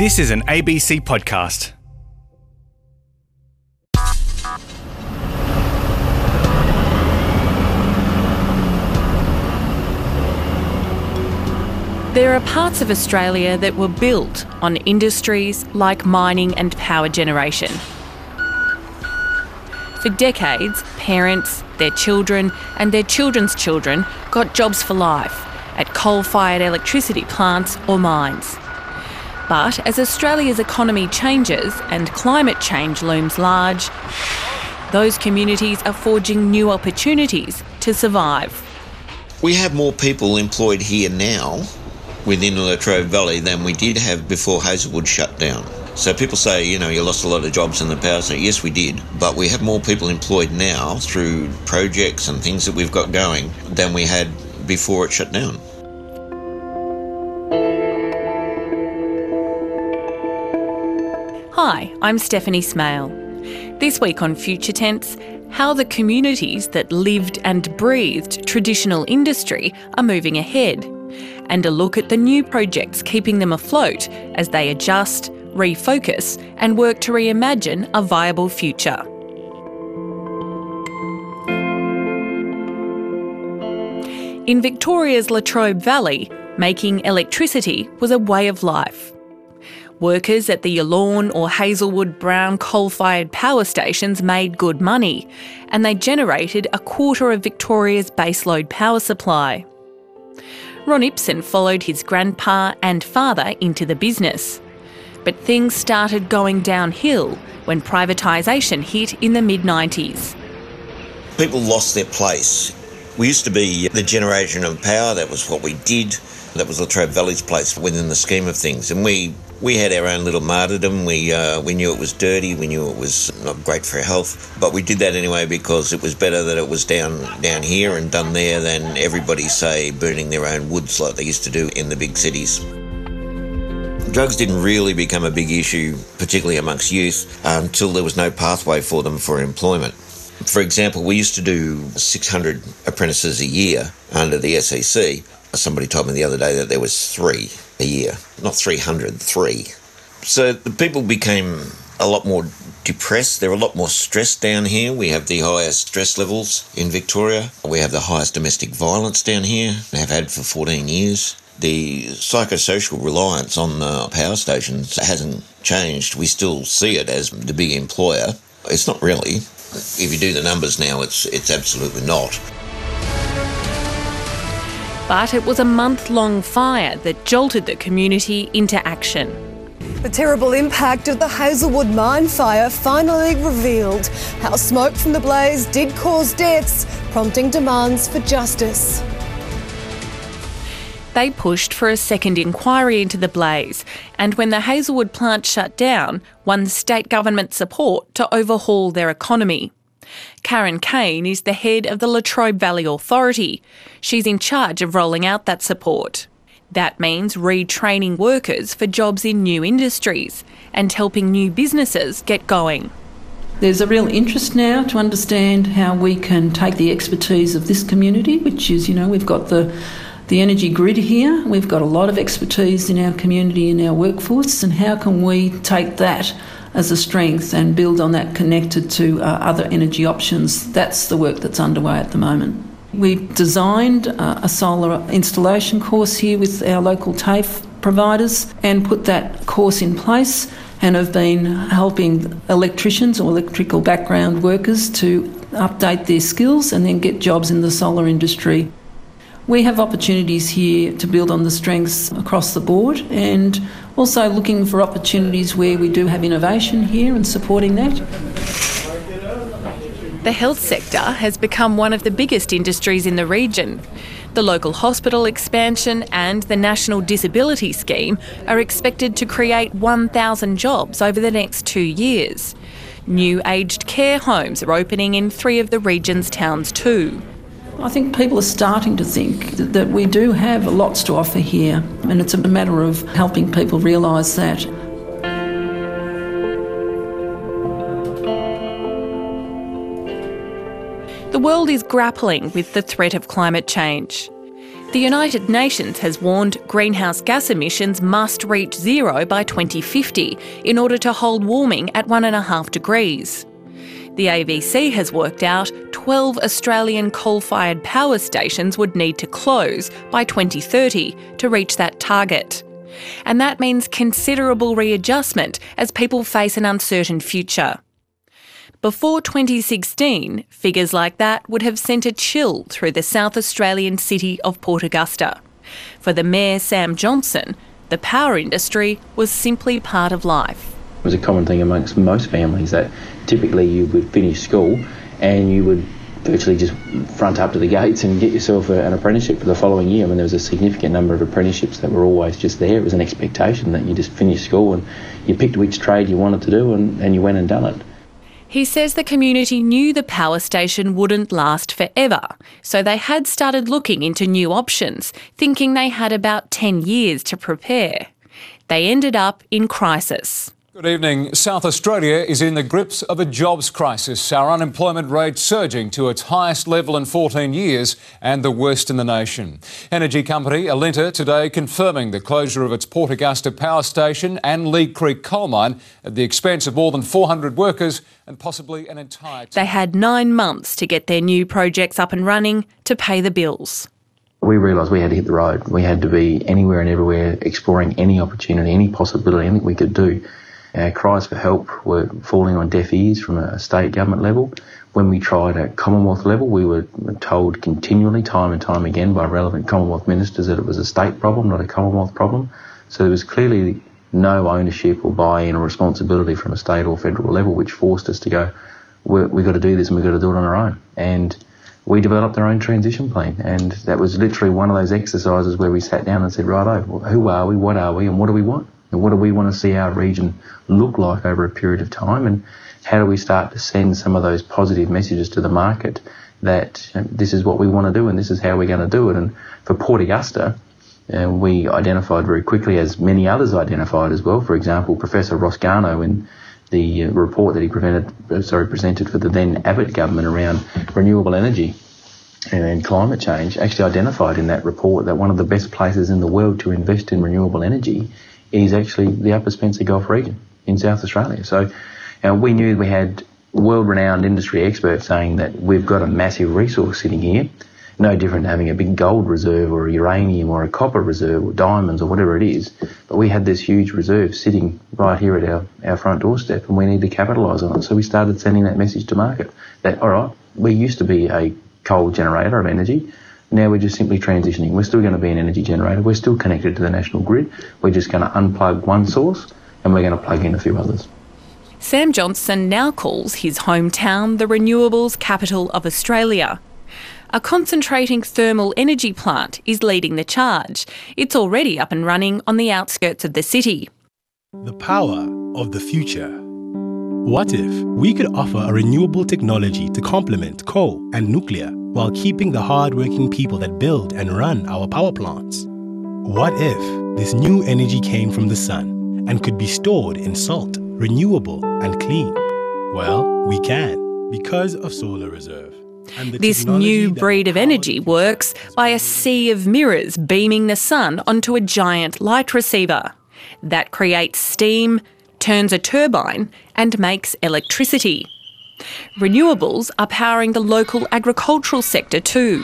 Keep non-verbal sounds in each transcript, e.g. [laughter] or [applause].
This is an ABC podcast. There are parts of Australia that were built on industries like mining and power generation. For decades, parents, their children, and their children's children got jobs for life at coal fired electricity plants or mines. But as Australia's economy changes and climate change looms large, those communities are forging new opportunities to survive. We have more people employed here now within the Latrobe Valley than we did have before Hazelwood shut down. So people say, you know, you lost a lot of jobs in the power sector. Yes, we did, but we have more people employed now through projects and things that we've got going than we had before it shut down. Hi, I'm Stephanie Smale. This week on Future Tense, how the communities that lived and breathed traditional industry are moving ahead, and a look at the new projects keeping them afloat as they adjust, refocus, and work to reimagine a viable future. In Victoria's Latrobe Valley, making electricity was a way of life. Workers at the Yallourn or Hazelwood Brown coal fired power stations made good money, and they generated a quarter of Victoria's baseload power supply. Ron Ipson followed his grandpa and father into the business. But things started going downhill when privatisation hit in the mid 90s. People lost their place. We used to be the generation of power, that was what we did. That was Latrobe Valley's place within the scheme of things. And we, we had our own little martyrdom. We, uh, we knew it was dirty, we knew it was not great for health, but we did that anyway because it was better that it was down, down here and done there than everybody, say, burning their own woods like they used to do in the big cities. Drugs didn't really become a big issue, particularly amongst youth, until there was no pathway for them for employment. For example, we used to do 600 apprentices a year under the SEC. Somebody told me the other day that there was three a year, not 300, three. So the people became a lot more depressed. They're a lot more stressed down here. We have the highest stress levels in Victoria. We have the highest domestic violence down here, have had for 14 years. The psychosocial reliance on the power stations hasn't changed. We still see it as the big employer. It's not really. If you do the numbers now, it's it's absolutely not. But it was a month long fire that jolted the community into action. The terrible impact of the Hazelwood mine fire finally revealed how smoke from the blaze did cause deaths, prompting demands for justice. They pushed for a second inquiry into the blaze, and when the Hazelwood plant shut down, won state government support to overhaul their economy. Karen Cain is the head of the Latrobe Valley Authority. She's in charge of rolling out that support. That means retraining workers for jobs in new industries and helping new businesses get going. There's a real interest now to understand how we can take the expertise of this community, which is, you know, we've got the the energy grid here. We've got a lot of expertise in our community and our workforce, and how can we take that as a strength and build on that connected to uh, other energy options? That's the work that's underway at the moment. We've designed uh, a solar installation course here with our local TAFE providers and put that course in place and have been helping electricians or electrical background workers to update their skills and then get jobs in the solar industry. We have opportunities here to build on the strengths across the board and also looking for opportunities where we do have innovation here and supporting that. The health sector has become one of the biggest industries in the region. The local hospital expansion and the National Disability Scheme are expected to create 1,000 jobs over the next two years. New aged care homes are opening in three of the region's towns too. I think people are starting to think that, we do have lots to offer here, and it's a matter of helping people realise that. The world is grappling with the threat of climate change. The United Nations has warned greenhouse gas emissions must reach zero by 2050 in order to hold warming at 1.5 degrees. The AVC has worked out 12 Australian coal fired power stations would need to close by 2030 to reach that target. And that means considerable readjustment as people face an uncertain future. Before 2016, figures like that would have sent a chill through the South Australian city of Port Augusta. For the Mayor Sam Johnson, the power industry was simply part of life. It was a common thing amongst most families that typically you would finish school and you would virtually just front up to the [laughs] gates and get yourself a, an apprenticeship for the following year. I mean, there was a significant number of apprenticeships that were always just there. It was an expectation that you just finished school and you picked which trade you wanted to do and, and you went and done it. He says the community knew the power station wouldn't last forever, so they had started looking into new options, thinking they had about 10 years to prepare. They ended up in crisis. Good evening. South Australia is in the grips of a jobs crisis. Our unemployment rate surging to its highest level in 14 years and the worst in the nation. Energy company Alinta today confirming the closure of its Port Augusta power station and Leigh Creek coal mine at the expense of more than 400 workers and possibly an entire. They had nine months to get their new projects up and running to pay the bills. We realised we had to hit the road. We had to be anywhere and everywhere exploring any opportunity, any possibility, anything we could do. Our cries for help were falling on deaf ears from a state government level. When we tried at Commonwealth level, we were told continually, time and time again, by relevant Commonwealth ministers that it was a state problem, not a Commonwealth problem. So there was clearly no ownership or buy-in or responsibility from a state or federal level, which forced us to go, we've got to do this and we've got to do it on our own. And we developed our own transition plan. And that was literally one of those exercises where we sat down and said, righto, who are we, what are we, and what do we want? And what do we want to see our region look like over a period of time? And how do we start to send some of those positive messages to the market that you know, this is what we want to do and this is how we're going to do it? And for Port Augusta, uh, we identified very quickly, as many others identified as well. For example, Professor Garnaut in the uh, report that he prevented, uh, sorry, presented for the then Abbott government around renewable energy and climate change actually identified in that report that one of the best places in the world to invest in renewable energy is actually the Upper Spencer Gulf region in South Australia. So we knew we had world-renowned industry experts saying that we've got a massive resource sitting here, no different to having a big gold reserve or a uranium or a copper reserve or diamonds or whatever it is. But we had this huge reserve sitting right here at our, our front doorstep and we need to capitalise on it. So we started sending that message to market that, all right, we used to be a coal generator of energy. Now we're just simply transitioning. We're still going to be an energy generator. We're still connected to the national grid. We're just going to unplug one source and we're going to plug in a few others. Sam Johnson now calls his hometown the renewables capital of Australia. A concentrating thermal energy plant is leading the charge. It's already up and running on the outskirts of the city. The power of the future. What if we could offer a renewable technology to complement coal and nuclear while keeping the hard-working people that build and run our power plants? What if this new energy came from the sun and could be stored in salt, renewable and clean? Well, we can because of Solar Reserve. This new breed of energy works by a sea of mirrors beaming the sun onto a giant light receiver. That creates steam, turns a turbine, and makes electricity. Renewables are powering the local agricultural sector too.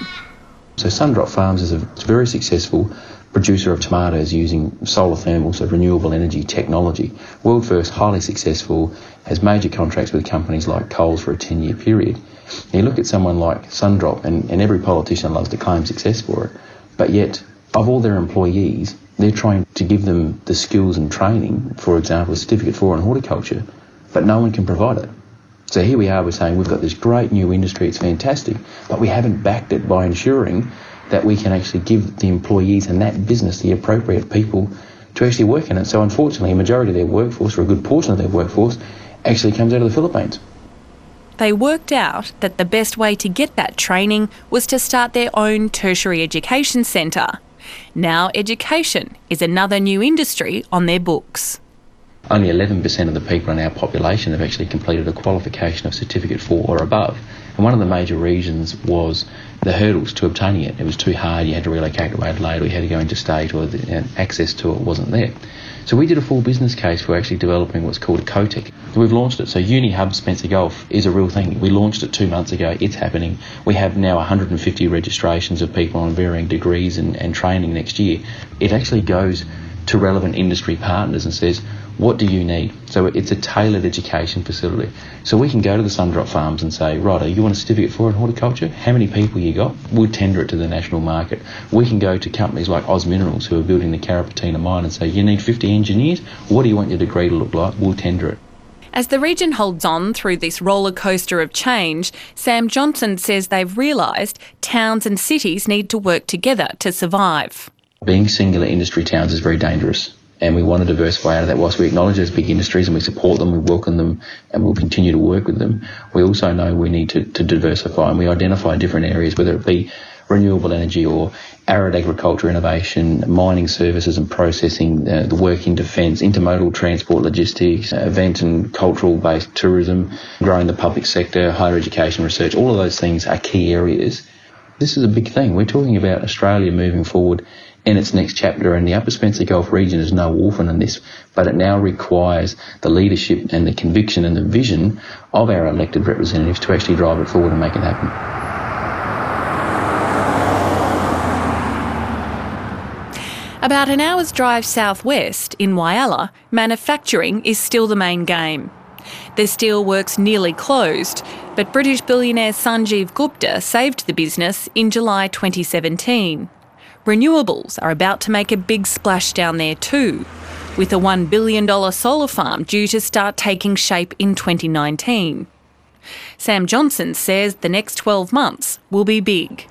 So Sundrop Farms is a very successful producer of tomatoes using solar thermal, so renewable energy technology. World first, highly successful, has major contracts with companies like Coles for a 10 year period. You look at someone like Sundrop, and, and every politician loves to claim success for it, but yet, of all their employees, they're trying to give them the skills and training, for example, a certificate for in horticulture, but no one can provide it. So here we are, we're saying we've got this great new industry, it's fantastic, but we haven't backed it by ensuring that we can actually give the employees and that business the appropriate people to actually work in it. So unfortunately, a majority of their workforce, or a good portion of their workforce, actually comes out of the Philippines. They worked out that the best way to get that training was to start their own tertiary education centre. Now, education is another new industry on their books. Only 11% of the people in our population have actually completed a qualification of certificate 4 or above. And one of the major reasons was the hurdles to obtaining it. It was too hard, you had to relocate to Adelaide or you had to go interstate or the, access to it wasn't there. So we did a full business case for actually developing what's called a COTEC. We've launched it. So UniHub Spencer Gulf is a real thing. We launched it two months ago. It's happening. We have now 150 registrations of people on varying degrees and, and training next year. It actually goes to relevant industry partners and says, what do you need? So it's a tailored education facility. So we can go to the Sundrop farms and say, right, you want a certificate for in horticulture? How many people you got? We'll tender it to the national market. We can go to companies like Oz Minerals who are building the Carrapateena mine and say, you need 50 engineers? What do you want your degree to look like? We'll tender it. As the region holds on through this roller coaster of change, Sam Johnson says they've realised towns and cities need to work together to survive. Being singular industry towns is very dangerous and we want to diversify out of that. Whilst we acknowledge those big industries and we support them, we welcome them, and we'll continue to work with them, we also know we need to, to diversify and we identify different areas, whether it be renewable energy or arid agriculture innovation, mining services and processing, uh, the work in defence, intermodal transport logistics, uh, event and cultural based tourism, growing the public sector, higher education research, all of those things are key areas. This is a big thing. We're talking about Australia moving forward in its next chapter. And the Upper Spencer Gulf region is no orphan in this, but it now requires the leadership and the conviction and the vision of our elected representatives to actually drive it forward and make it happen. About an hour's drive southwest in Whyalla, manufacturing is still the main game. The steelworks nearly closed, but British billionaire Sanjeev Gupta saved the business in July 2017. Renewables are about to make a big splash down there too, with a $1 billion solar farm due to start taking shape in 2019. Sam Johnson says the next 12 months will be big.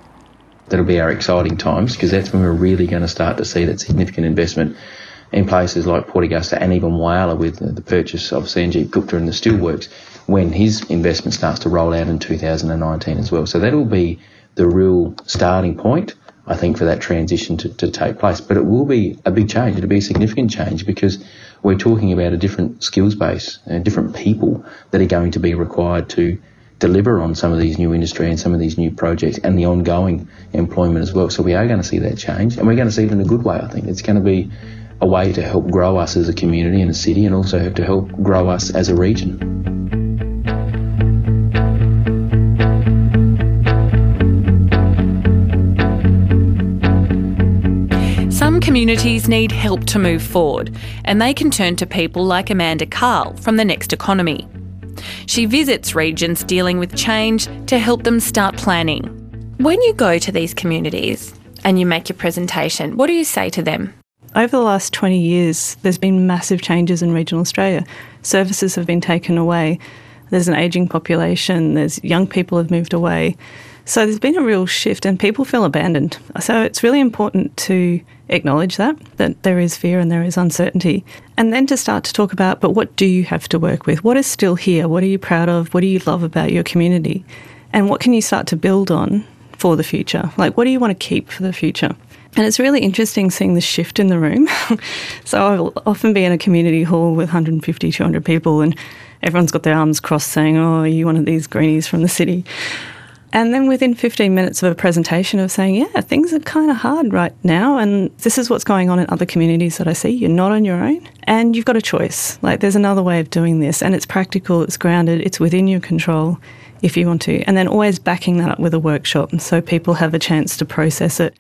That'll be our exciting times because that's when we're really going to start to see that significant investment in places like Port Augusta and even Whyalla with the purchase of Sanjeev Gupta and the steelworks when his investment starts to roll out in 2019 as well. So that'll be the real starting point I think, for that transition to, to take place. But it will be a big change. It'll be a significant change because we're talking about a different skills base and different people that are going to be required to deliver on some of these new industry and some of these new projects and the ongoing employment as well. So we are going to see that change and we're going to see it in a good way, I think. It's going to be a way to help grow us as a community and a city and also to help grow us as a region. Communities need help to move forward, and they can turn to people like Amanda Cahill from The Next Economy. She visits regions dealing with change to help them start planning. When you go to these communities and you make your presentation, what do you say to them? Over the last 20 years, there's been massive changes in regional Australia. Services have been taken away. There's an ageing population, there's young people have moved away. So there's been a real shift and people feel abandoned. So it's really important to acknowledge that, that there is fear and there is uncertainty. And then to start to talk about, but what do you have to work with? What is still here? What are you proud of? What do you love about your community? And what can you start to build on for the future? Like, what do you want to keep for the future? And it's really interesting seeing the shift in the room. [laughs] so I'll often be in a community hall with 150, 200 people, and everyone's got their arms crossed saying, Oh, are you one of these greenies from the city? And then within 15 minutes of a presentation of saying, yeah, things are kind of hard right now. And this is what's going on in other communities that I see. You're not on your own and you've got a choice. Like there's another way of doing this and it's practical, it's grounded, it's within your control if you want to. And then always backing that up with a workshop so people have a chance to process it.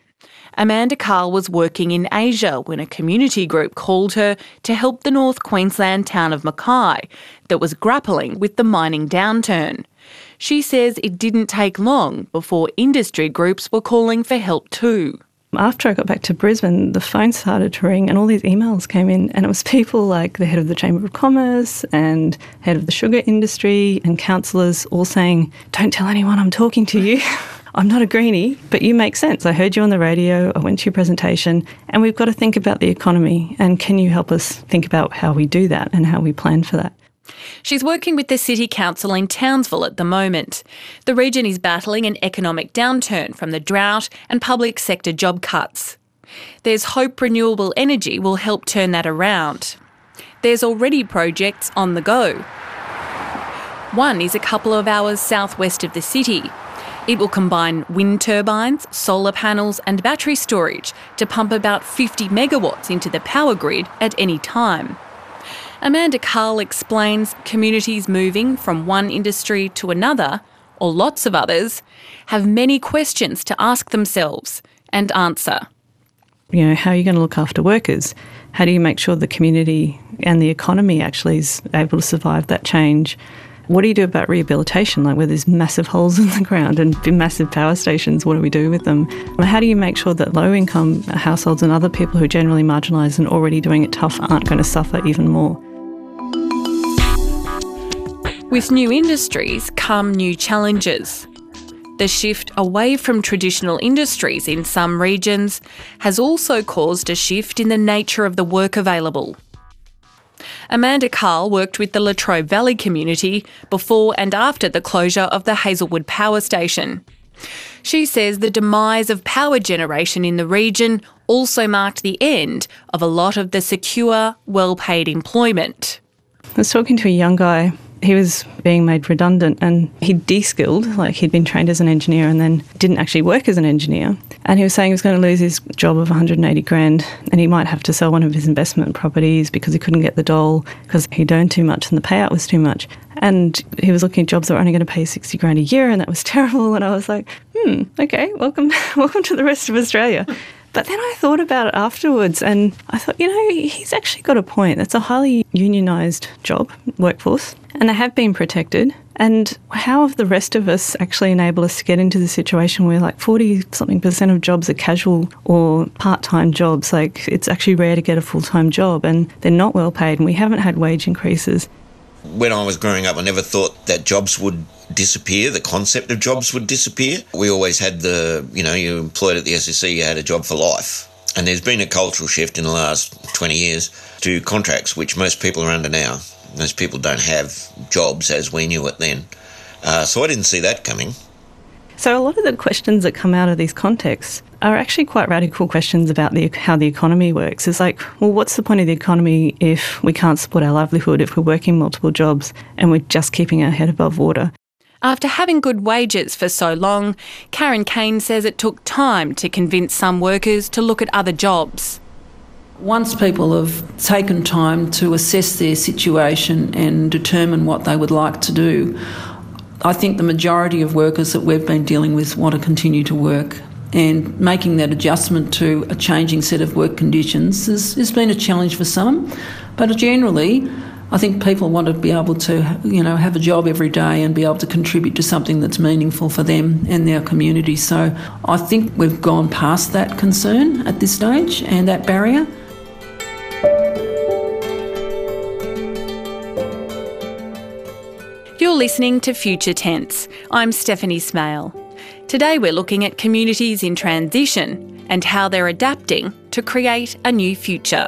Amanda Cahill was working in Asia when a community group called her to help the North Queensland town of Mackay that was grappling with the mining downturn. She says it didn't take long before industry groups were calling for help too. After I got back to Brisbane, the phone started to ring and all these emails came in, and it was people like the head of the Chamber of Commerce and head of the sugar industry and councillors all saying, Don't tell anyone I'm talking to you. [laughs] I'm not a greenie, but you make sense. I heard you on the radio, I went to your presentation, and we've got to think about the economy. And can you help us think about how we do that and how we plan for that? She's working with the City Council in Townsville at the moment. The region is battling an economic downturn from the drought and public sector job cuts. There's hope renewable energy will help turn that around. there's already projects on the go. One is a couple of hours southwest of the city. It will combine wind turbines, solar panels, and battery storage to pump about 50 megawatts into the power grid at any time. Amanda Cahill explains communities moving from one industry to another, or lots of others, have many questions to ask themselves and answer. You know, how are you going to look after workers? How do you make sure the community and the economy actually is able to survive that change? What do you do about rehabilitation, like where there's massive holes [laughs] in the ground and massive power stations? What do we do with them? How do you make sure that low income households and other people who are generally marginalised and already doing it tough aren't going to suffer even more? With new industries come new challenges. The shift away from traditional industries in some regions has also caused a shift in the nature of the work available. Amanda Cahill worked with the Latrobe Valley community before and after the closure of the Hazelwood Power Station. She says the demise of power generation in the region also marked the end of a lot of the secure, well paid employment. I was talking to a young guy he was being made redundant and he'd de-skilled, like he'd been trained as an engineer and then didn't actually work as an engineer. And he was saying he was going to lose his job of 180 grand and he might have to sell one of his investment properties because he couldn't get the dole because he'd earned too much and the payout was too much. And he was looking at jobs that were only going to pay 60 grand a year and that was [laughs] terrible. And I was like, hmm, okay, welcome, [laughs] welcome to the rest of Australia. But then I thought about it afterwards and I thought, you know, he's actually got a point. That's a highly unionised job, workforce, and they have been protected. And how have the rest of us actually enabled us to get into the situation where like 40 something percent of jobs are casual or part time jobs? Like it's actually rare to get a full time job and they're not well paid and we haven't had wage increases. When I was growing up, I never thought that jobs would disappear, the concept of jobs would disappear. We always had the, you know, you employed at the SEC, you had a job for life. And there's been a cultural shift in the last 20 years to contracts, which most people are under now. Most people don't have jobs as we knew it then. Uh, so I didn't see that coming. So, a lot of the questions that come out of these contexts are actually quite radical questions about the, how the economy works. It's like, well, what's the point of the economy if we can't support our livelihood, if we're working multiple jobs and we're just keeping our head above water? After having good wages for so long, Karen Cain says it took time to convince some workers to look at other jobs. Once people have taken time to assess their situation and determine what they would like to do, I think the majority of workers that we've been dealing with want to continue to work. And making that adjustment to a changing set of work conditions has, has been a challenge for some, but generally, I think people want to be able to, you know, have a job every day and be able to contribute to something that's meaningful for them and their community. So I think we've gone past that concern at this stage and that barrier. You're listening to Future Tense. I'm Stephanie Smale. Today we're looking at communities in transition and how they're adapting to create a new future.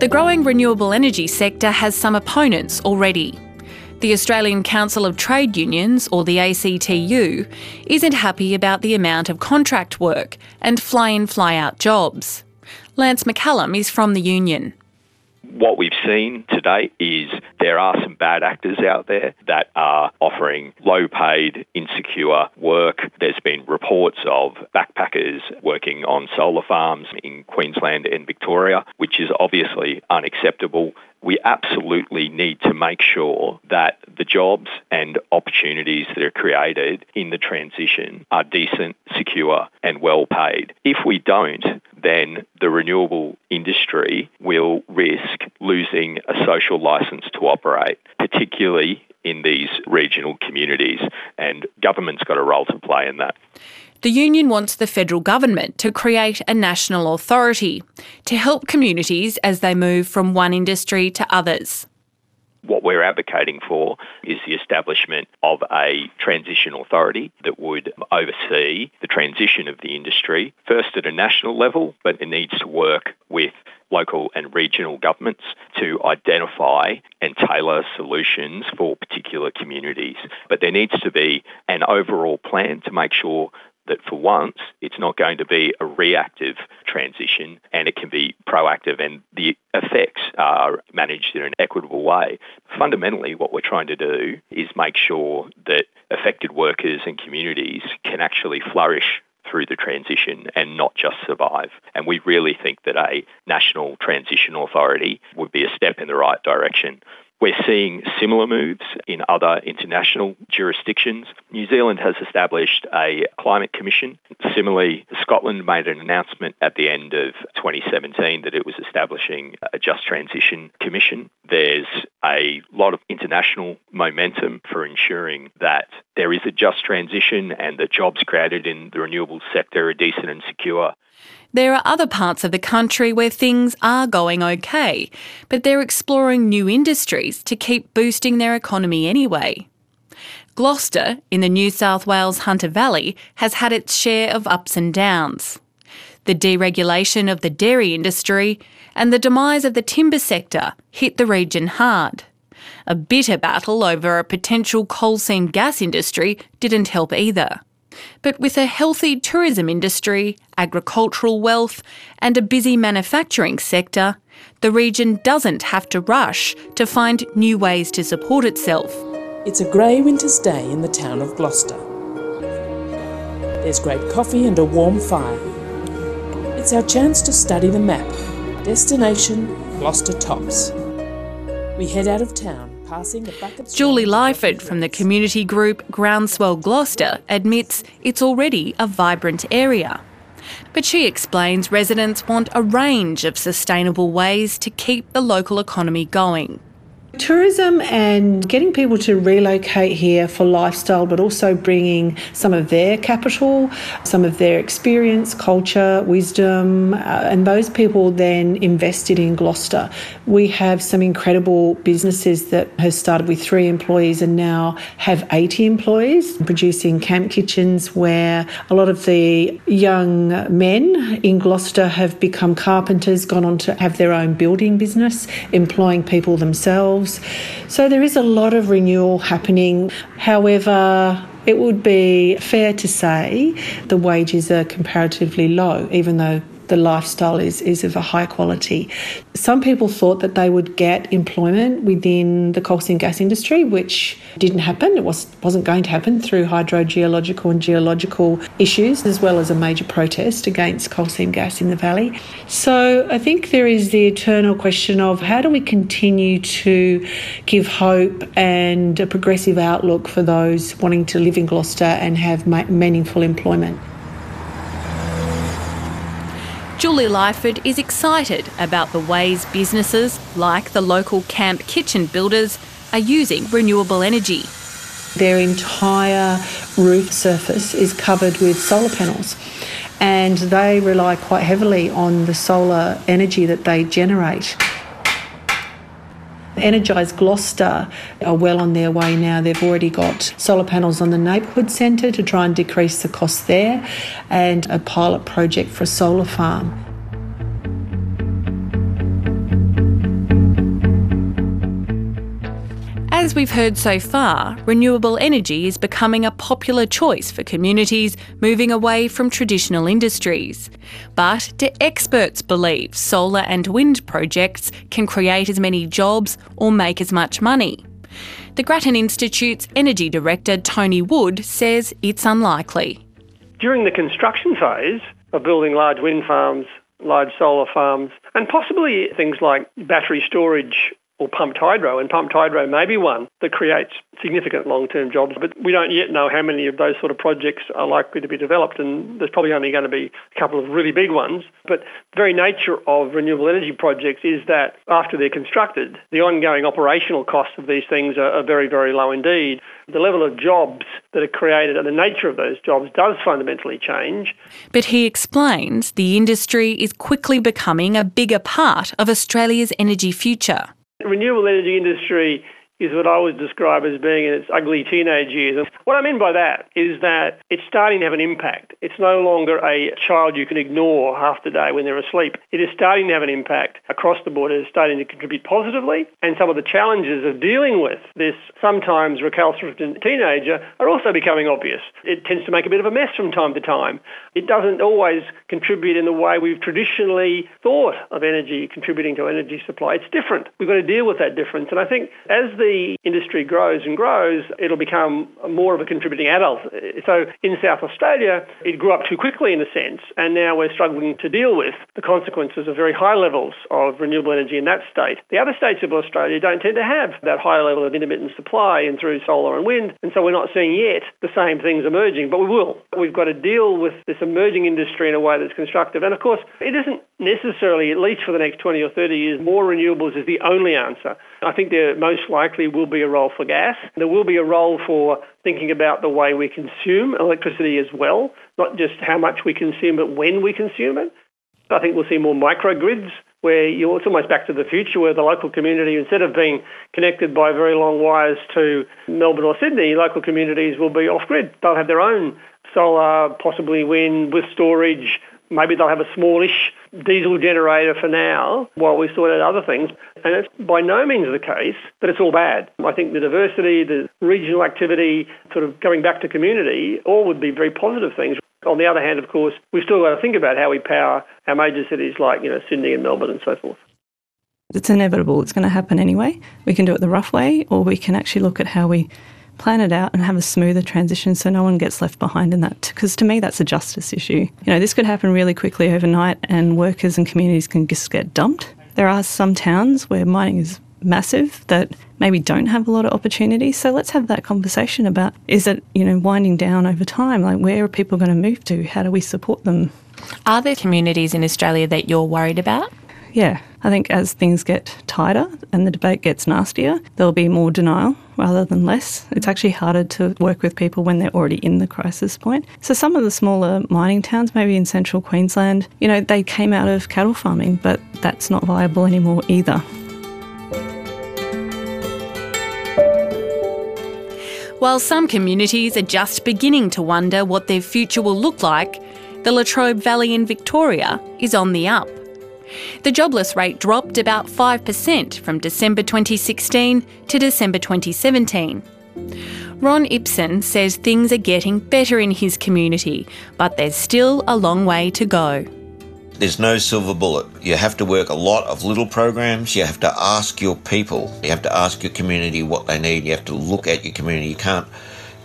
The growing renewable energy sector has some opponents already. The Australian Council of Trade Unions, or the ACTU, isn't happy about the amount of contract work and fly in, fly out jobs. Lance McCallum is from the union what we've seen to date is there are some bad actors out there that are offering low paid, insecure work. There's been reports of backpackers working on solar farms in Queensland and Victoria, which is obviously unacceptable. We absolutely need to make sure that the jobs and opportunities that are created in the transition are decent, secure, and well paid. If we don't, then the renewable industry will risk losing a social licence to operate, particularly in these regional communities, and government's got a role to play in that. The union wants the federal government to create a national authority to help communities as they move from one industry to others. What we're advocating for is the establishment of a transition authority that would oversee the transition of the industry, first at a national level, but it needs to work with local and regional governments to identify and tailor solutions for particular communities. But there needs to be an overall plan to make sure that for once it's not going to be a reactive transition and it can be proactive and the effects are managed in an equitable way. Fundamentally, what we're trying to do is make sure that affected workers and communities can actually flourish through the transition and not just survive. And we really think that a national transition authority would be a step in the right direction. We're seeing similar moves in other international jurisdictions. New Zealand has established a climate commission. Similarly, Scotland made an announcement at the end of 2017 that it was establishing a just transition commission. There's a lot of international momentum for ensuring that there is a just transition and that jobs created in the renewables sector are decent and secure. There are other parts of the country where things are going okay, but they're exploring new industries to keep boosting their economy anyway. Gloucester, in the New South Wales Hunter Valley, has had its share of ups and downs. The deregulation of the dairy industry and the demise of the timber sector hit the region hard. A bitter battle over a potential coal seam gas industry didn't help either. But with a healthy tourism industry, agricultural wealth, and a busy manufacturing sector, the region doesn't have to rush to find new ways to support itself. It's a grey winter's day in the town of Gloucester. There's great coffee and a warm fire. It's our chance to study the map. Destination Gloucester Tops. We head out of town Julie Lyford from the community group Groundswell Gloucester admits it's already a vibrant area. But she explains residents want a range of sustainable ways to keep the local economy going. Tourism and getting people to relocate here for lifestyle, but also bringing some of their capital, some of their experience, culture, wisdom, uh, and those people then invested in Gloucester. We have some incredible businesses that have started with three employees and now have 80 employees, producing camp kitchens where a lot of the young men in Gloucester have become carpenters, gone on to have their own building business, employing people themselves so there is a lot of renewal happening. However, it would be fair to say the wages are comparatively low, even though the lifestyle is, is of a high quality. Some people thought that they would get employment within the coal seam gas industry, which didn't happen. It was, wasn't going to happen through hydrogeological and geological issues, as well as a major protest against coal seam gas in the valley. So I think there is the eternal question of how do we continue to give hope and a progressive outlook for those wanting to live in Gloucester and have meaningful employment. Julie Lyford is excited about the ways businesses, like the local camp kitchen builders, are using renewable energy. Their entire roof surface is covered with solar panels, and they rely quite heavily on the solar energy that they generate. Energise Gloucester are well on their way now. They've already got solar panels on the neighbourhood centre to try and decrease the cost there, and a pilot project for a solar farm. As we've heard so far, renewable energy is becoming a popular choice for communities moving away from traditional industries. But do experts believe solar and wind projects can create as many jobs or make as much money? The Grattan Institute's Energy Director Tony Wood says it's unlikely. During the construction phase of building large wind farms, large solar farms, and possibly things like battery storage or pumped hydro, and pumped hydro may be one that creates significant long-term jobs, but we don't yet know how many of those sort of projects are likely to be developed, and there's probably only going to be a couple of really big ones. But the very nature of renewable energy projects is that after they're constructed, the ongoing operational costs of these things are, are very, very low indeed. The level of jobs that are created and the nature of those jobs does fundamentally change. But he explains the industry is quickly becoming a bigger part of Australia's energy future. Renewable energy industry is what I would describe as being in its ugly teenage years. And what I mean by that is that it's starting to have an impact. It's no longer a child you can ignore half the day when they're asleep. It is starting to have an impact across the board. It is starting to contribute positively. And some of the challenges of dealing with this sometimes recalcitrant teenager are also becoming obvious. It tends to make a bit of a mess from time to time. It doesn't always contribute in the way we've traditionally thought of energy contributing to energy supply. It's different. We've got to deal with that difference. And I think as the industry grows and grows, it'll become more of a contributing adult. So in South Australia, it grew up too quickly in a sense, and now we're struggling to deal with the consequences of very high levels of renewable energy in that state. The other states of Australia don't tend to have that high level of intermittent supply and through solar and wind, and so we're not seeing yet the same things emerging, but we will. We've got to deal with this emerging industry in a way that's constructive. And of course, it isn't necessarily, at least for the next 20 or 30 years, more renewables is the only answer. I think there most likely will be a role for gas. There will be a role for thinking about the way we consume electricity as well, not just how much we consume, but when we consume it. I think we'll see more microgrids where you it's almost back to the future where the local community, instead of being connected by very long wires to Melbourne or Sydney, local communities will be off grid. They'll have their own solar, possibly wind with storage. Maybe they'll have a smallish diesel generator for now while we sort out other things. And it's by no means the case that it's all bad. I think the diversity, the regional activity, sort of going back to community, all would be very positive things. On the other hand, of course, we've still got to think about how we power our major cities like, you know, Sydney and Melbourne and so forth. It's inevitable. It's going to happen anyway. We can do it the rough way, or we can actually look at how we plan it out and have a smoother transition so no one gets left behind in that. Because to me, that's a justice issue. You know, this could happen really quickly overnight and workers and communities can just get dumped. There are some towns where mining is massive that maybe don't have a lot of opportunities. So let's have that conversation about is it, you know, winding down over time? Like where are people going to move to? How do we support them? Are there communities in Australia that you're worried about? Yeah, I think as things get tighter and the debate gets nastier, there'll be more denial rather than less. It's actually harder to work with people when they're already in the crisis point. So some of the smaller mining towns, maybe in central Queensland, you know, they came out of cattle farming, but that's not viable anymore either. While some communities are just beginning to wonder what their future will look like, the Latrobe Valley in Victoria is on the up. The jobless rate dropped about 5% from December 2016 to December 2017. Ron Ibsen says things are getting better in his community, but there's still a long way to go. There's no silver bullet. You have to work a lot of little programs. You have to ask your people. You have to ask your community what they need. You have to look at your community. You can't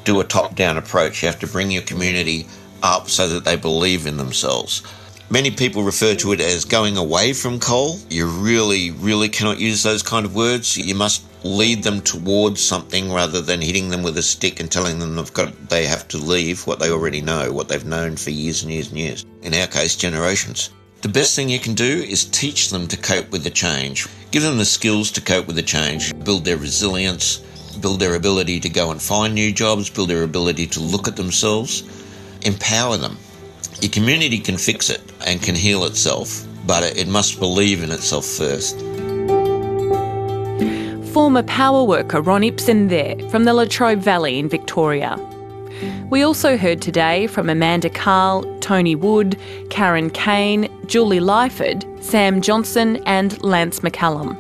do a top down approach. You have to bring your community up so that they believe in themselves. Many people refer to it as going away from coal. You really, really cannot use those kind of words. You must lead them towards something rather than hitting them with a stick and telling them they've got they have to leave what they already know, what they've known for years and years and years. In our case, generations. The best thing you can do is teach them to cope with the change. Give them the skills to cope with the change, build their resilience, build their ability to go and find new jobs, build their ability to look at themselves, empower them. Your community can fix it and can heal itself, but it must believe in itself first. Former power worker Ron Ibsen there from the Latrobe Valley in Victoria. We also heard today from Amanda Cahill, Tony Wood, Karen Cain, Julie Lyford, Sam Johnson, and Lance McCallum.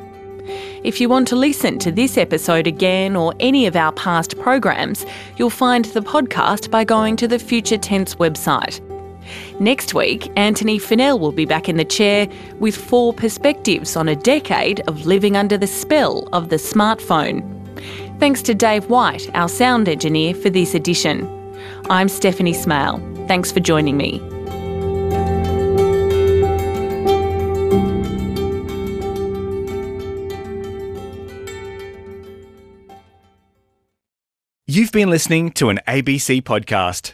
If you want to listen to this episode again or any of our past programs, you'll find the podcast by going to the Future Tense website. Next week, Antony Funnell will be back in the chair with four perspectives on a decade of living under the spell of the smartphone. Thanks to Dave White, our sound engineer, for this edition. I'm Stephanie Smale. Thanks for joining me. You've been listening to an ABC podcast.